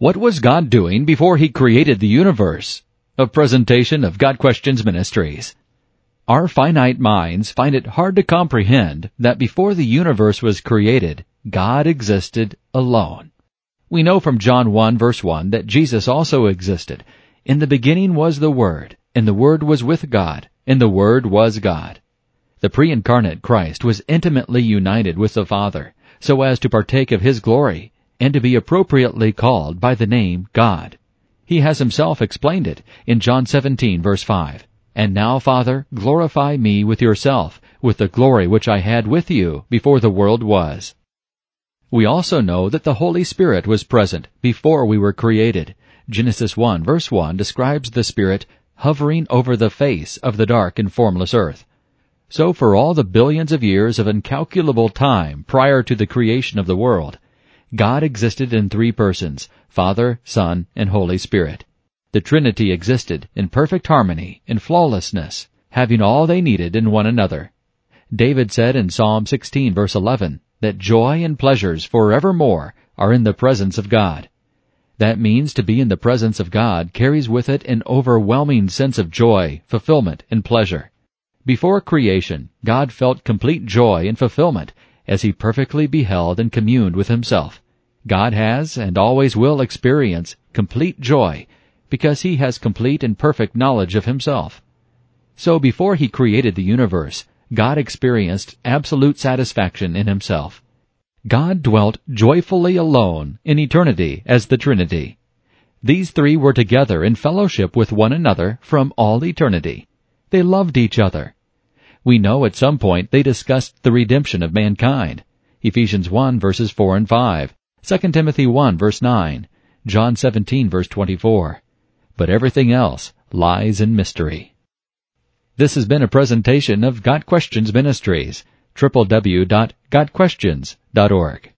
What was God doing before He created the universe? A presentation of Got Questions Ministries. Our finite minds find it hard to comprehend that before the universe was created, God existed alone. We know from John 1 verse 1 that Jesus also existed. In the beginning was the Word, and the Word was with God, and the Word was God. The pre-incarnate Christ was intimately united with the Father, so as to partake of His glory, and to be appropriately called by the name God. He has himself explained it in John 17 verse 5. And now, Father, glorify me with yourself, with the glory which I had with you before the world was. We also know that the Holy Spirit was present before we were created. Genesis 1 verse 1 describes the Spirit hovering over the face of the dark and formless earth. So for all the billions of years of incalculable time prior to the creation of the world, God existed in three persons, Father, Son, and Holy Spirit. The Trinity existed in perfect harmony and flawlessness, having all they needed in one another. David said in Psalm 16 verse 11 that joy and pleasures forevermore are in the presence of God. That means to be in the presence of God carries with it an overwhelming sense of joy, fulfillment, and pleasure. Before creation, God felt complete joy and fulfillment as he perfectly beheld and communed with himself. God has and always will experience complete joy because he has complete and perfect knowledge of himself. So before he created the universe, God experienced absolute satisfaction in himself. God dwelt joyfully alone in eternity as the Trinity. These three were together in fellowship with one another from all eternity. They loved each other. We know at some point they discussed the redemption of mankind. Ephesians 1 verses 4 and 5, 2 Timothy 1 verse 9, John 17 verse 24. But everything else lies in mystery. This has been a presentation of Got Questions Ministries, www.gotquestions.org.